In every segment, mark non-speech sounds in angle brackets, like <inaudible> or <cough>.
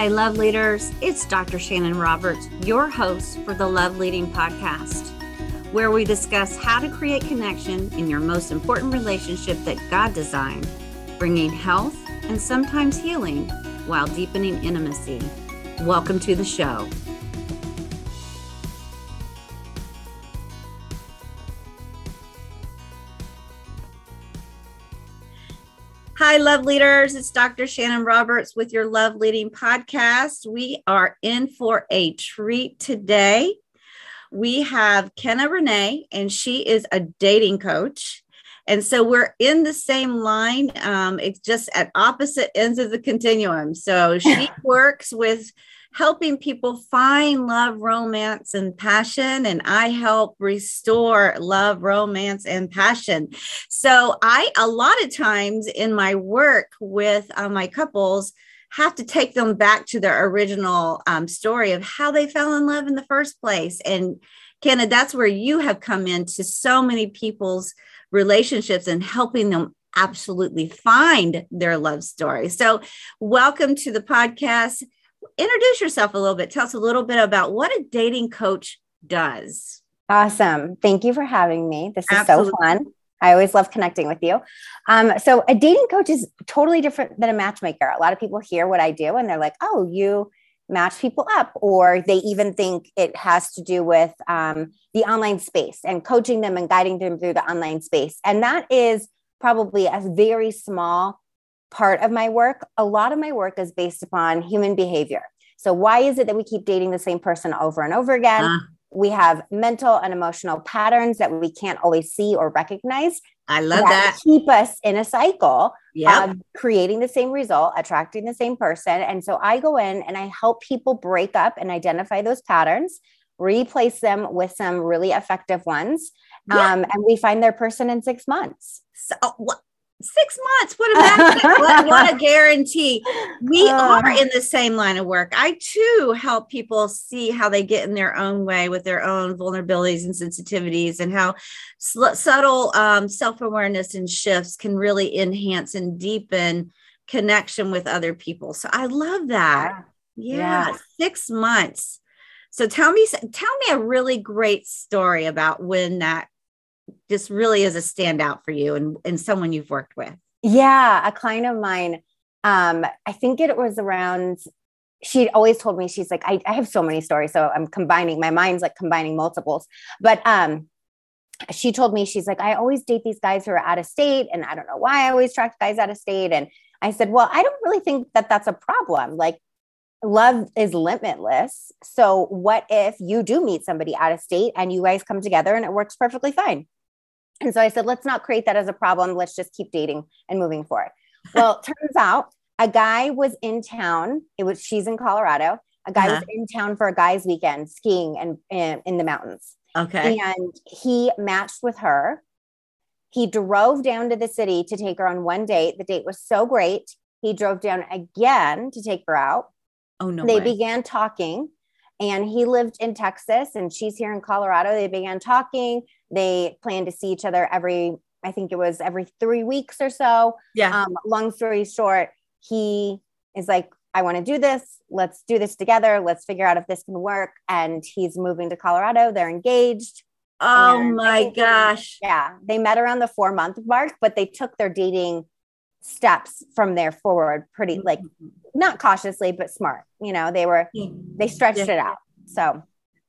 Hi, love leaders. It's Dr. Shanon Roberts, your host for the Love Leading Podcast, where we discuss how to create connection in your most important relationship that God designed, bringing health and sometimes healing while deepening intimacy. Welcome to the show. Hi, love leaders. It's Dr. Shanon Roberts with your Love Leading podcast. We are in for a treat today. We have Kenna Renee, and she is a dating coach. And so we're in the same line. Um, it's just at opposite ends of the continuum. So she <laughs> works with helping people find love, romance, and passion. And I help restore love, romance, and passion. So I, a lot of times in my work with uh, my couples, have to take them back to their original um, story of how they fell in love in the first place. And Kenna, that's where you have come into so many people's relationships and helping them absolutely find their love story. So, welcome to the podcast introduce yourself a little bit. Tell us a little bit about what a dating coach does. Awesome. Thank you for having me. This is Absolutely. so fun. I always love connecting with you. Um, so, a dating coach is totally different than a matchmaker. A lot of people hear what I do and they're like, oh, you match people up, or they even think it has to do with um, the online space and coaching them and guiding them through the online space. And that is probably a very small part of my work, a lot of my work is based upon human behavior. So, why is it that we keep dating the same person over and over again? Uh, we have mental and emotional patterns that we can't always see or recognize. I love that. that. Keep us in a cycle yep. of creating the same result, attracting the same person. And so I go in and I help people break up and identify those patterns, replace them with some really effective ones. Yeah. Um, and we find their person in six months. So, six months what a magic, what, what, a guarantee. We <laughs> uh, are in the same line of work. I too help people see how they get in their own way with their own vulnerabilities and sensitivities and how sl- subtle um, self-awareness and shifts can really enhance and deepen connection with other people. So i love that. Yeah, yeah. six months. So tell me tell me a really great story about when that just really is a standout for you and, and someone you've worked with? Yeah, a client of mine. Um, I think it was around she always told me she's like I, I, have so many stories so i'm combining my mind's like combining multiples but um she told me she's like i always date these guys who are out of state and i don't know why i always attract guys out of state and i said well i don't really think that that's a problem like love is limitless so what if you do meet somebody out of state and you guys come together and it works perfectly fine and so I said, let's not create that as a problem. Let's just keep dating and moving forward. Well, turns out a guy was in town. It was she's in Colorado. A guy uh-huh. was in town for a guy's weekend skiing and in, in the mountains. Okay. And he matched with her. He drove down to the city to take her on one date. The date was so great. He drove down again to take her out. Oh no. They way. began talking and he lived in Texas and she's here in Colorado. They began talking. They plan to see each other every, I think it was every three weeks or so. Yeah. Um, long story short, he is like, I want to do this. Let's do this together. Let's figure out if this can work. And he's moving to Colorado. They're engaged. Oh my gosh. Yeah. They met around the four month mark, but they took their dating steps from there forward pretty mm-hmm. like not cautiously but smart you know they were they stretched yeah. it out so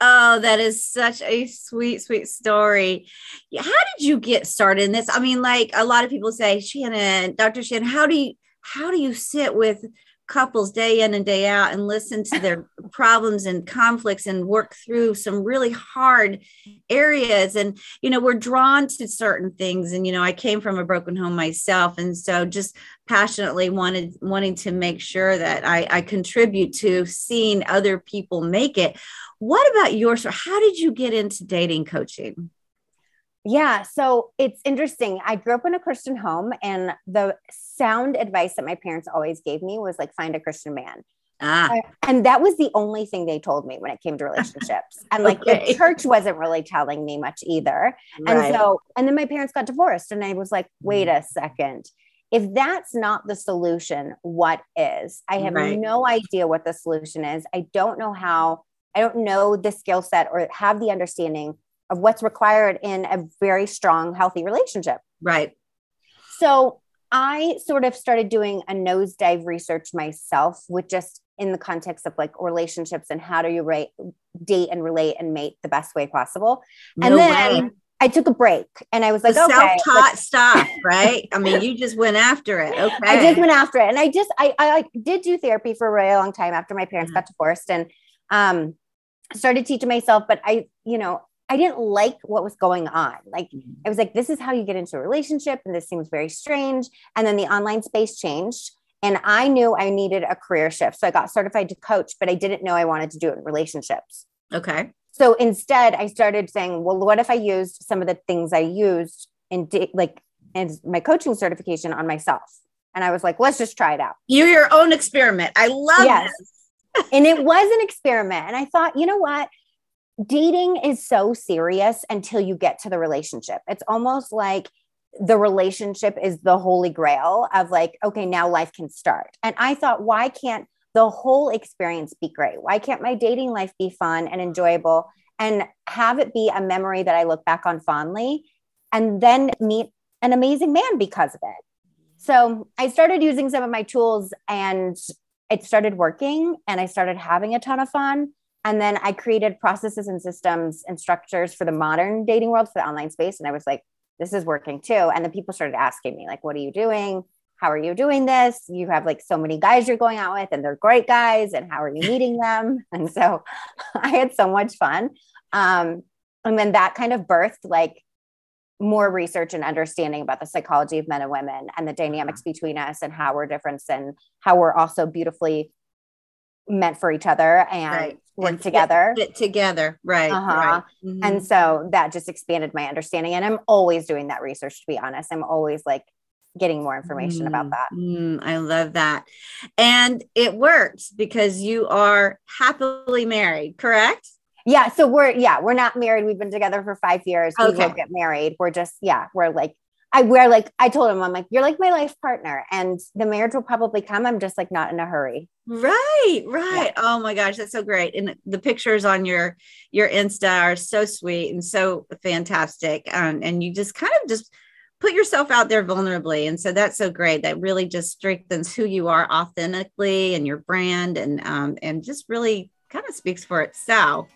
Oh, that is such a sweet, sweet story. How did you get started in this? I mean, like a lot of people say, Shanon, Dr. Shanon, how do you how do you sit with couples day in and day out and listen to their <laughs> problems and conflicts and work through some really hard areas. And you know we're drawn to certain things. And you know i came from a broken home myself. And so just passionately wanted wanting to make sure that i, I contribute to seeing other people make it. What about your How did you get into dating coaching? Yeah, so it's interesting. I grew up in a Christian home, and the sound advice that my parents always gave me was like, find a Christian man. Ah. And that was the only thing they told me when it came to relationships. And like okay. the church wasn't really telling me much either. Right. And so, and then my parents got divorced, and I was like, wait a second. if that's not the solution, what is? I have Right. no idea what the solution is. I don't know how, I don't know the skill set or have the understanding of what's required in a very strong, healthy relationship. Right. So I sort of started doing a nosedive research myself with just in the context of like relationships and how do you rate, date and relate and mate the best way possible. And No then way. I took a break and I was The like, okay, self-taught like, stuff, right? I mean, you just went after it. <laughs> Okay. I just went after it. And I just, I, I did do therapy for a really long time after my parents Yeah. got divorced and um, started teaching myself. But I, you know, I didn't like what was going on. Like mm-hmm. I was like, this is how you get into a relationship. And this seems very strange. And then the online space changed. And I knew I needed a career shift. So I got certified to coach, but I didn't know I wanted to do it in relationships. Okay. So instead, I started saying, well, what if I used some of the things I used in da- like in my coaching certification on myself? And I was like, let's just try it out. You're your own experiment. I love Yes. this. <laughs> and it was an experiment. And I thought, you know what? Dating is so serious until you get to the relationship. It's almost like the relationship is the holy grail of like, okay, now life can start. And I thought, why can't the whole experience be great? Why can't my dating life be fun and enjoyable and have it be a memory that I look back on fondly and then meet an amazing man because of it? So I started using some of my tools and it started working and I started having a ton of fun. And then I created processes and systems and structures for the modern dating world, for the online space. And I was like, this is working too. And then people started asking me, like, what are you doing? How are you doing this? You have like so many guys you're going out with, and they're great guys. And how are you meeting <laughs> them? And so <laughs> I had so much fun. Um, and then that kind of birthed like more research and understanding about the psychology of men and women and the dynamics between us and how we're different and how we're also beautifully meant for each other and Right. work And fit- together. Fit together. Right. Uh-huh. Right. Mhm. And so that just expanded my understanding. And I'm always doing that research, to be honest. I'm always like getting more information about Mm, that. mm, I love that. And it works because you are happily married, correct? Yeah. So we're, yeah, we're not married. We've been together for five years. We Okay. will get married. We're just, yeah, we're like, I, we're like, I told him, I'm like, you're like my life partner and the marriage will probably come. I'm just like not in a hurry. Right, right. Oh my gosh, that's so great. And the- the pictures on your your Insta are so sweet and so fantastic. Um, and you just kind of just put yourself out there vulnerably. And so that's so great. That really just strengthens who you are authentically and your brand and um, and just really kind of speaks for itself.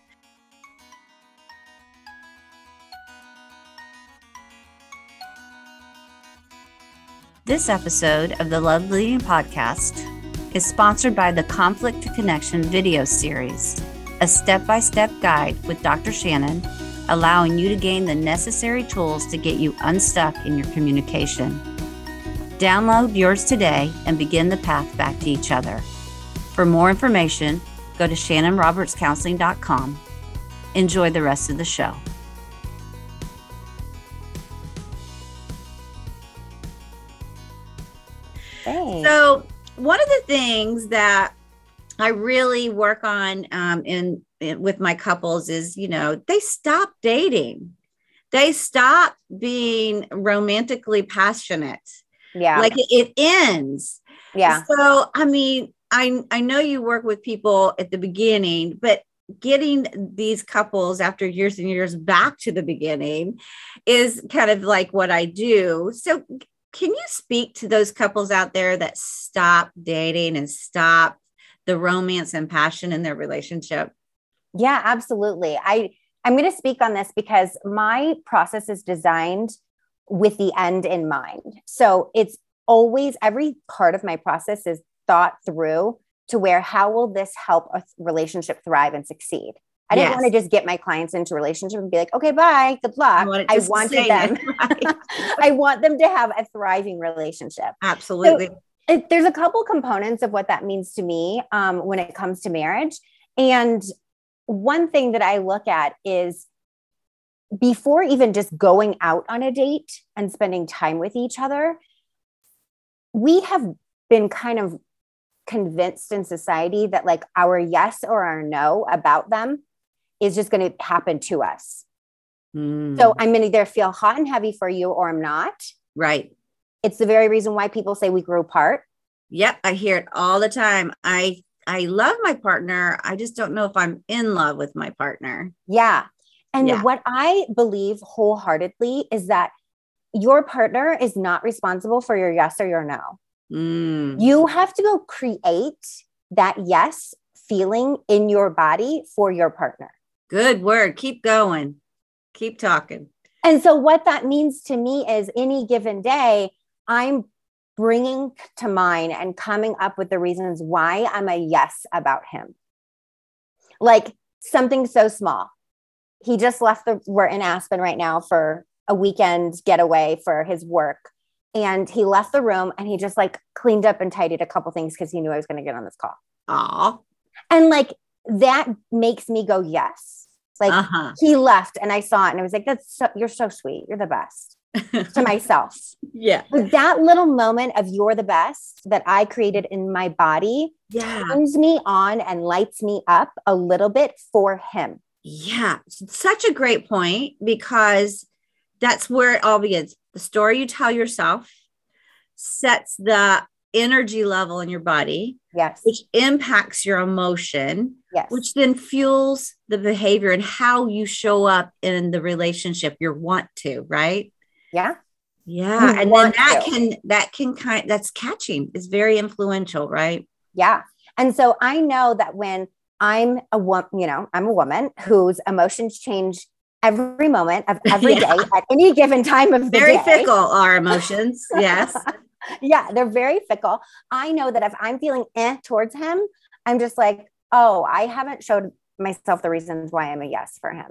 This episode of the Love Leading Podcast is sponsored by the Conflict to Connection video series, a step by step guide with Dr. Shanon, allowing you to gain the necessary tools to get you unstuck in your communication. Download yours today and begin the path back to each other. For more information, go to shanonrobertscounseling.com. Enjoy the rest of the show. Thanks. So one of the things that I really work on um, in, in with my couples is, you know, they stop dating. They stop being romantically passionate. yeah. Like it, it ends. yeah. So I mean, I I know you work with people at the beginning, but getting these couples after years and years back to the beginning is kind of like what I do. So can you speak to those couples out there that stop dating and stop the romance and passion in their relationship? Yeah, absolutely. I I'm going to speak on this because my process is designed with the end in mind. So it's always every part of my process is thought through to where how will this help a relationship thrive and succeed. I didn't Yes. want to just get my clients into a relationship and be like, okay, bye, good luck. I wanted them. <laughs> right? <laughs> I want them to have a thriving relationship Absolutely. it, there's a couple components of what that means to me um, when it comes to marriage. And one thing that I look at is before even just going out on a date and spending time with each other, we have been kind of convinced in society that like our yes or our no about them is just going to happen to us. Mm, So I'm going to either feel hot and heavy for you or I'm not. right. It's the very reason why people say we grew apart. Yep, I hear it all the time. I I love my partner. I just don't know if I'm in love with my partner. Yeah. And Yeah. what I believe wholeheartedly is that your partner is not responsible for your yes or your no. Mm. You have to go create that yes feeling in your body for your partner. Good word. Keep going. Keep talking. And so, what that means to me is any given day, I'm bringing to mind and coming up with the reasons why I'm a yes about him. Like something so small. He just left the, we're in Aspen right now for a weekend getaway for his work. And he left the room and he just like cleaned up and tidied a couple things because he knew I was going to get on this call. Aw. And like that makes me go, yes. Like Uh-huh. he left and I saw it and I was like, that's so, you're so sweet. You're the best <laughs> to myself. yeah. But that little moment of you're the best that I created in my body Yeah. turns me on and lights me up a little bit for him. Yeah. Such a great point because that's where it all begins. The story you tell yourself sets the energy level in your body, Yes. which impacts your emotion, yes. which then fuels the behavior and how you show up in the relationship you want to, right? yeah. Yeah. You and then that to. can that can kind that's catching is very influential, right? Yeah. And so I know that when I'm a woman, you know, I'm a woman whose emotions change every moment of every <laughs> day Yeah. at any given time of the day. Very day. fickle our emotions. Yes. Yeah, they're very fickle. I know that if I'm feeling eh towards him, I'm just like, oh, I haven't showed myself the reasons why I'm a yes for him.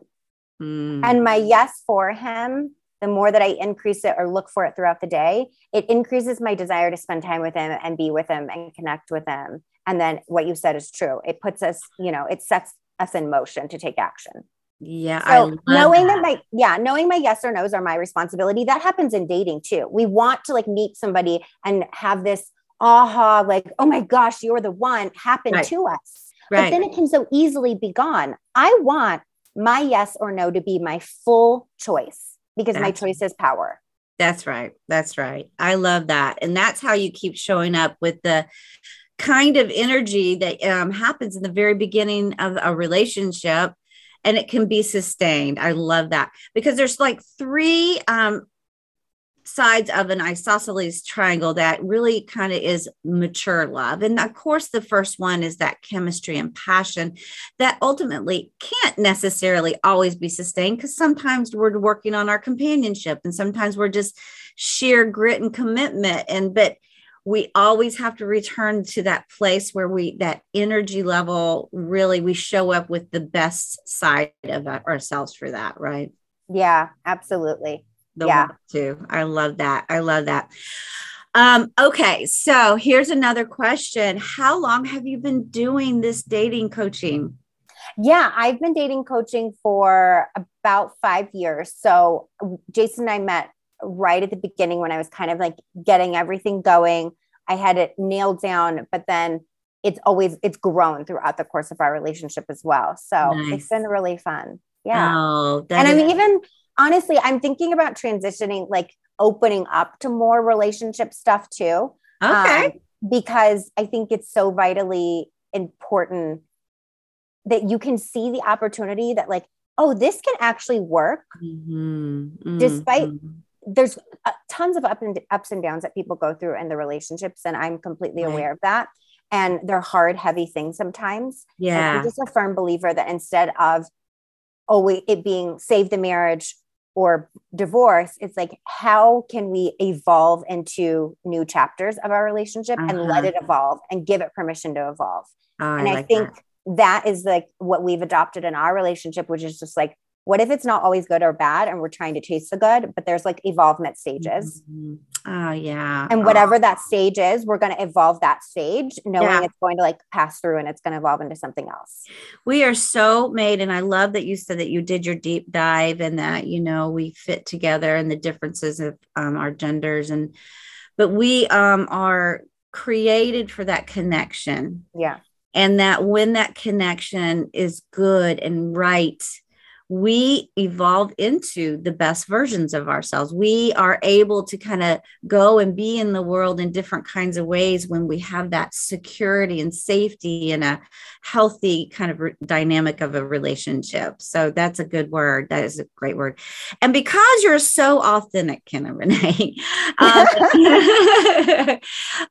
Mm. And my yes for him, the more that I increase it or look for it throughout the day, it increases my desire to spend time with him and be with him and connect with him. And then what you said is true. It puts us, you know, it sets us in motion to take action. Yeah. So knowing that. that. my yeah, knowing my yes or no's are my responsibility. That happens in dating too. We want to like meet somebody and have this aha, like, oh my gosh, you're the one happen Right. to us. But then it can so easily be gone. I want my yes or no to be my full choice because my That's- choice is power. That's right. That's right. I love that. And that's how you keep showing up with the kind of energy that um, happens in the very beginning of a relationship and it can be sustained. I love that because there's like three um, sides of an isosceles triangle that really kind of is mature love. And of course, the first one is that chemistry and passion that ultimately can't necessarily always be sustained because sometimes we're working on our companionship and sometimes we're just sheer grit and commitment. And but we always have to return to that place where we that energy level really we show up with the best side of ourselves for that, right? Yeah, absolutely. the Yeah. too. I love that. I love that. Um, okay, so here's another question. How long have you been doing this dating coaching? Yeah, I've been dating coaching for about five years. So Jason and I met right at the beginning when I was kind of like getting everything going. I had it nailed down, but then it's always it's grown throughout the course of our relationship as well. So Nice. it's been really fun. Yeah. Oh, and I'm is- even honestly, I'm thinking about transitioning, like opening up to more relationship stuff too. okay. um, because I think it's so vitally important that you can see the opportunity that, like, oh, this can actually work. Mhm, despite- mhm. There's uh, tons of up and ups and downs that people go through in the relationships, and I'm completely Right. aware of that. And they're hard, heavy things sometimes. And yeah, I'm just a firm believer that instead of always it being save the marriage or divorce, it's like how can we evolve into new chapters of our relationship and let Uh-huh. it evolve and give it permission to evolve. Oh, I and I like think that. that is like what we've adopted in our relationship, which is just like, what if it's not always good or bad and we're trying to chase the good, but there's like evolvement stages. Mhm. Oh yeah, And Oh, whatever that stage is, we're going to evolve that stage, knowing Yeah. it's going to like pass through and it's going to evolve into something else. we are so made and i love that you said that you did your deep dive and that you know we fit together and the differences of um, our genders and but we um, are created for that connection Yeah. and that when that connection is good and right we evolve into the best versions of ourselves. We are able to kind of go and be in the world in different kinds of ways when we have that security and safety and a healthy kind of re- dynamic of a relationship. So that's a good word. That is a great word. And because you're so authentic, Kenna Renee, <laughs> um, <laughs> I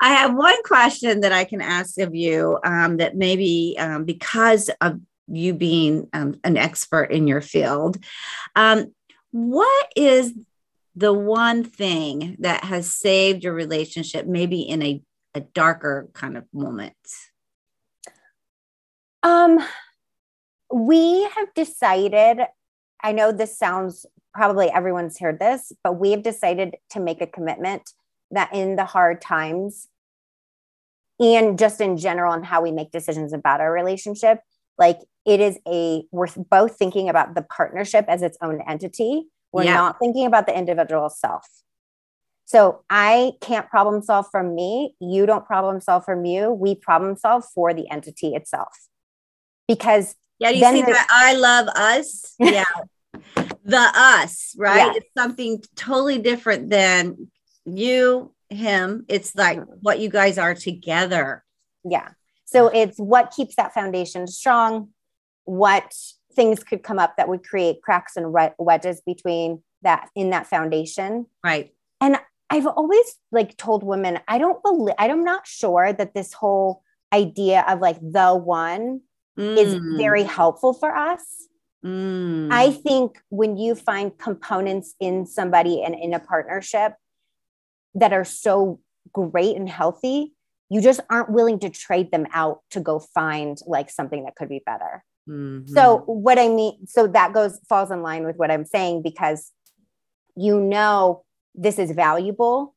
have one question that I can ask of you um, that maybe um, because of you being um, an expert in your field. Um, what is the one thing that has saved your relationship, maybe in a, a darker kind of moment? Um, we have decided, I know this sounds probably everyone's heard this, but we have decided to make a commitment that in the hard times and just in general and how we make decisions about our relationship, like it is a we're both thinking about the partnership as its own entity. We're yeah. not thinking about the individual self. So i can't problem solve for me. You don't problem solve from you. We problem solve for the entity itself. Because yeah you see that i love us? <laughs> Yeah. The us right? Yeah. it's something totally different than you him. It's like mm-hmm. what you guys are together. Yeah. So it's what keeps that foundation strong, what things could come up that would create cracks and wedges between that in that foundation. Right. And I've always like told women, I don't believe, I'm not sure that this whole idea of like the one mm. is very helpful for us. Mm. I think when you find components in somebody and in a partnership that are so great and healthy, you just aren't willing to trade them out to go find like something that could be better. Mm-hmm. So what I mean, so that goes falls in line with what I'm saying because you know this is valuable.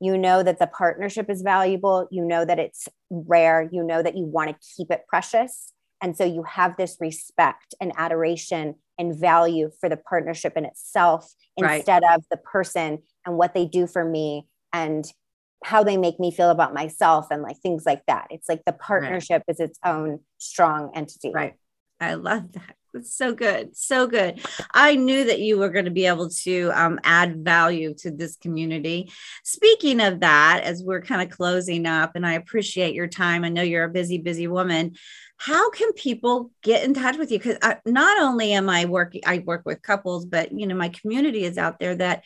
You know that the partnership is valuable. You know that it's rare. You know that you want to keep it precious. And so you have this respect and adoration and value for the partnership in itself right. instead of the person and what they do for me and how they make me feel about myself and like things like that. It's like the partnership right. is its own strong entity. Right. I love that. It's so good. So good. I knew that you were going to be able to um, add value to this community. Speaking of that, as we're kind of closing up, and I appreciate your time, I know you're a busy, busy woman. How can people get in touch with you? Because not only am I working, I work with couples, but you know, my community is out there that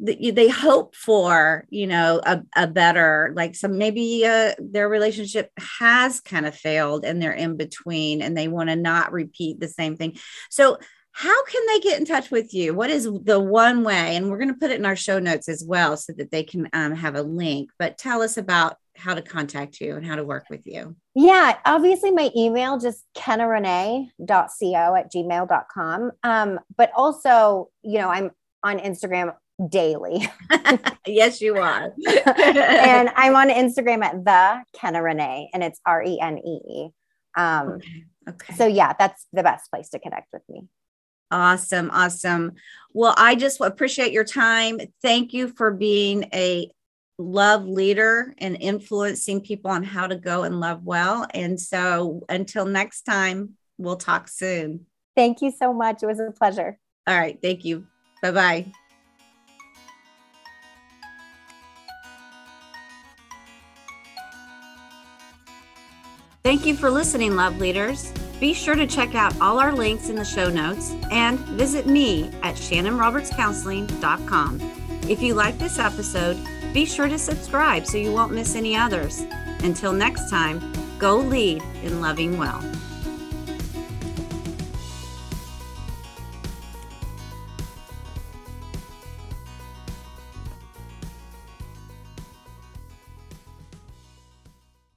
they hope for you know a, a better like some maybe uh, their relationship has kind of failed and they're in between and they want to not repeat the same thing. So how can they get in touch with you? What is the one way? And we're going to put it in our show notes as well so that they can um, have a link. But tell us about how to contact you and how to work with you. Yeah obviously my email just kennarenee.co at gmail.com um, but also you know i'm on instagram daily. <laughs> yes, you are. and <laughs> I'm on Instagram at the Kenna Renee, and it's R E N E E. Um, okay. okay. So yeah, that's the best place to connect with me. Awesome, awesome. Well, I just appreciate your time. Thank you for being a love leader and influencing people on how to go and love well. And so until next time, we'll talk soon. Thank you so much. It was a pleasure. All right. Thank you. Bye bye. Thank you for listening, love leaders. Be sure to check out all our links in the show notes and visit me at shanonrobertscounseling.com. If you like this episode, be sure to subscribe so you won't miss any others. Until next time, go lead in loving well.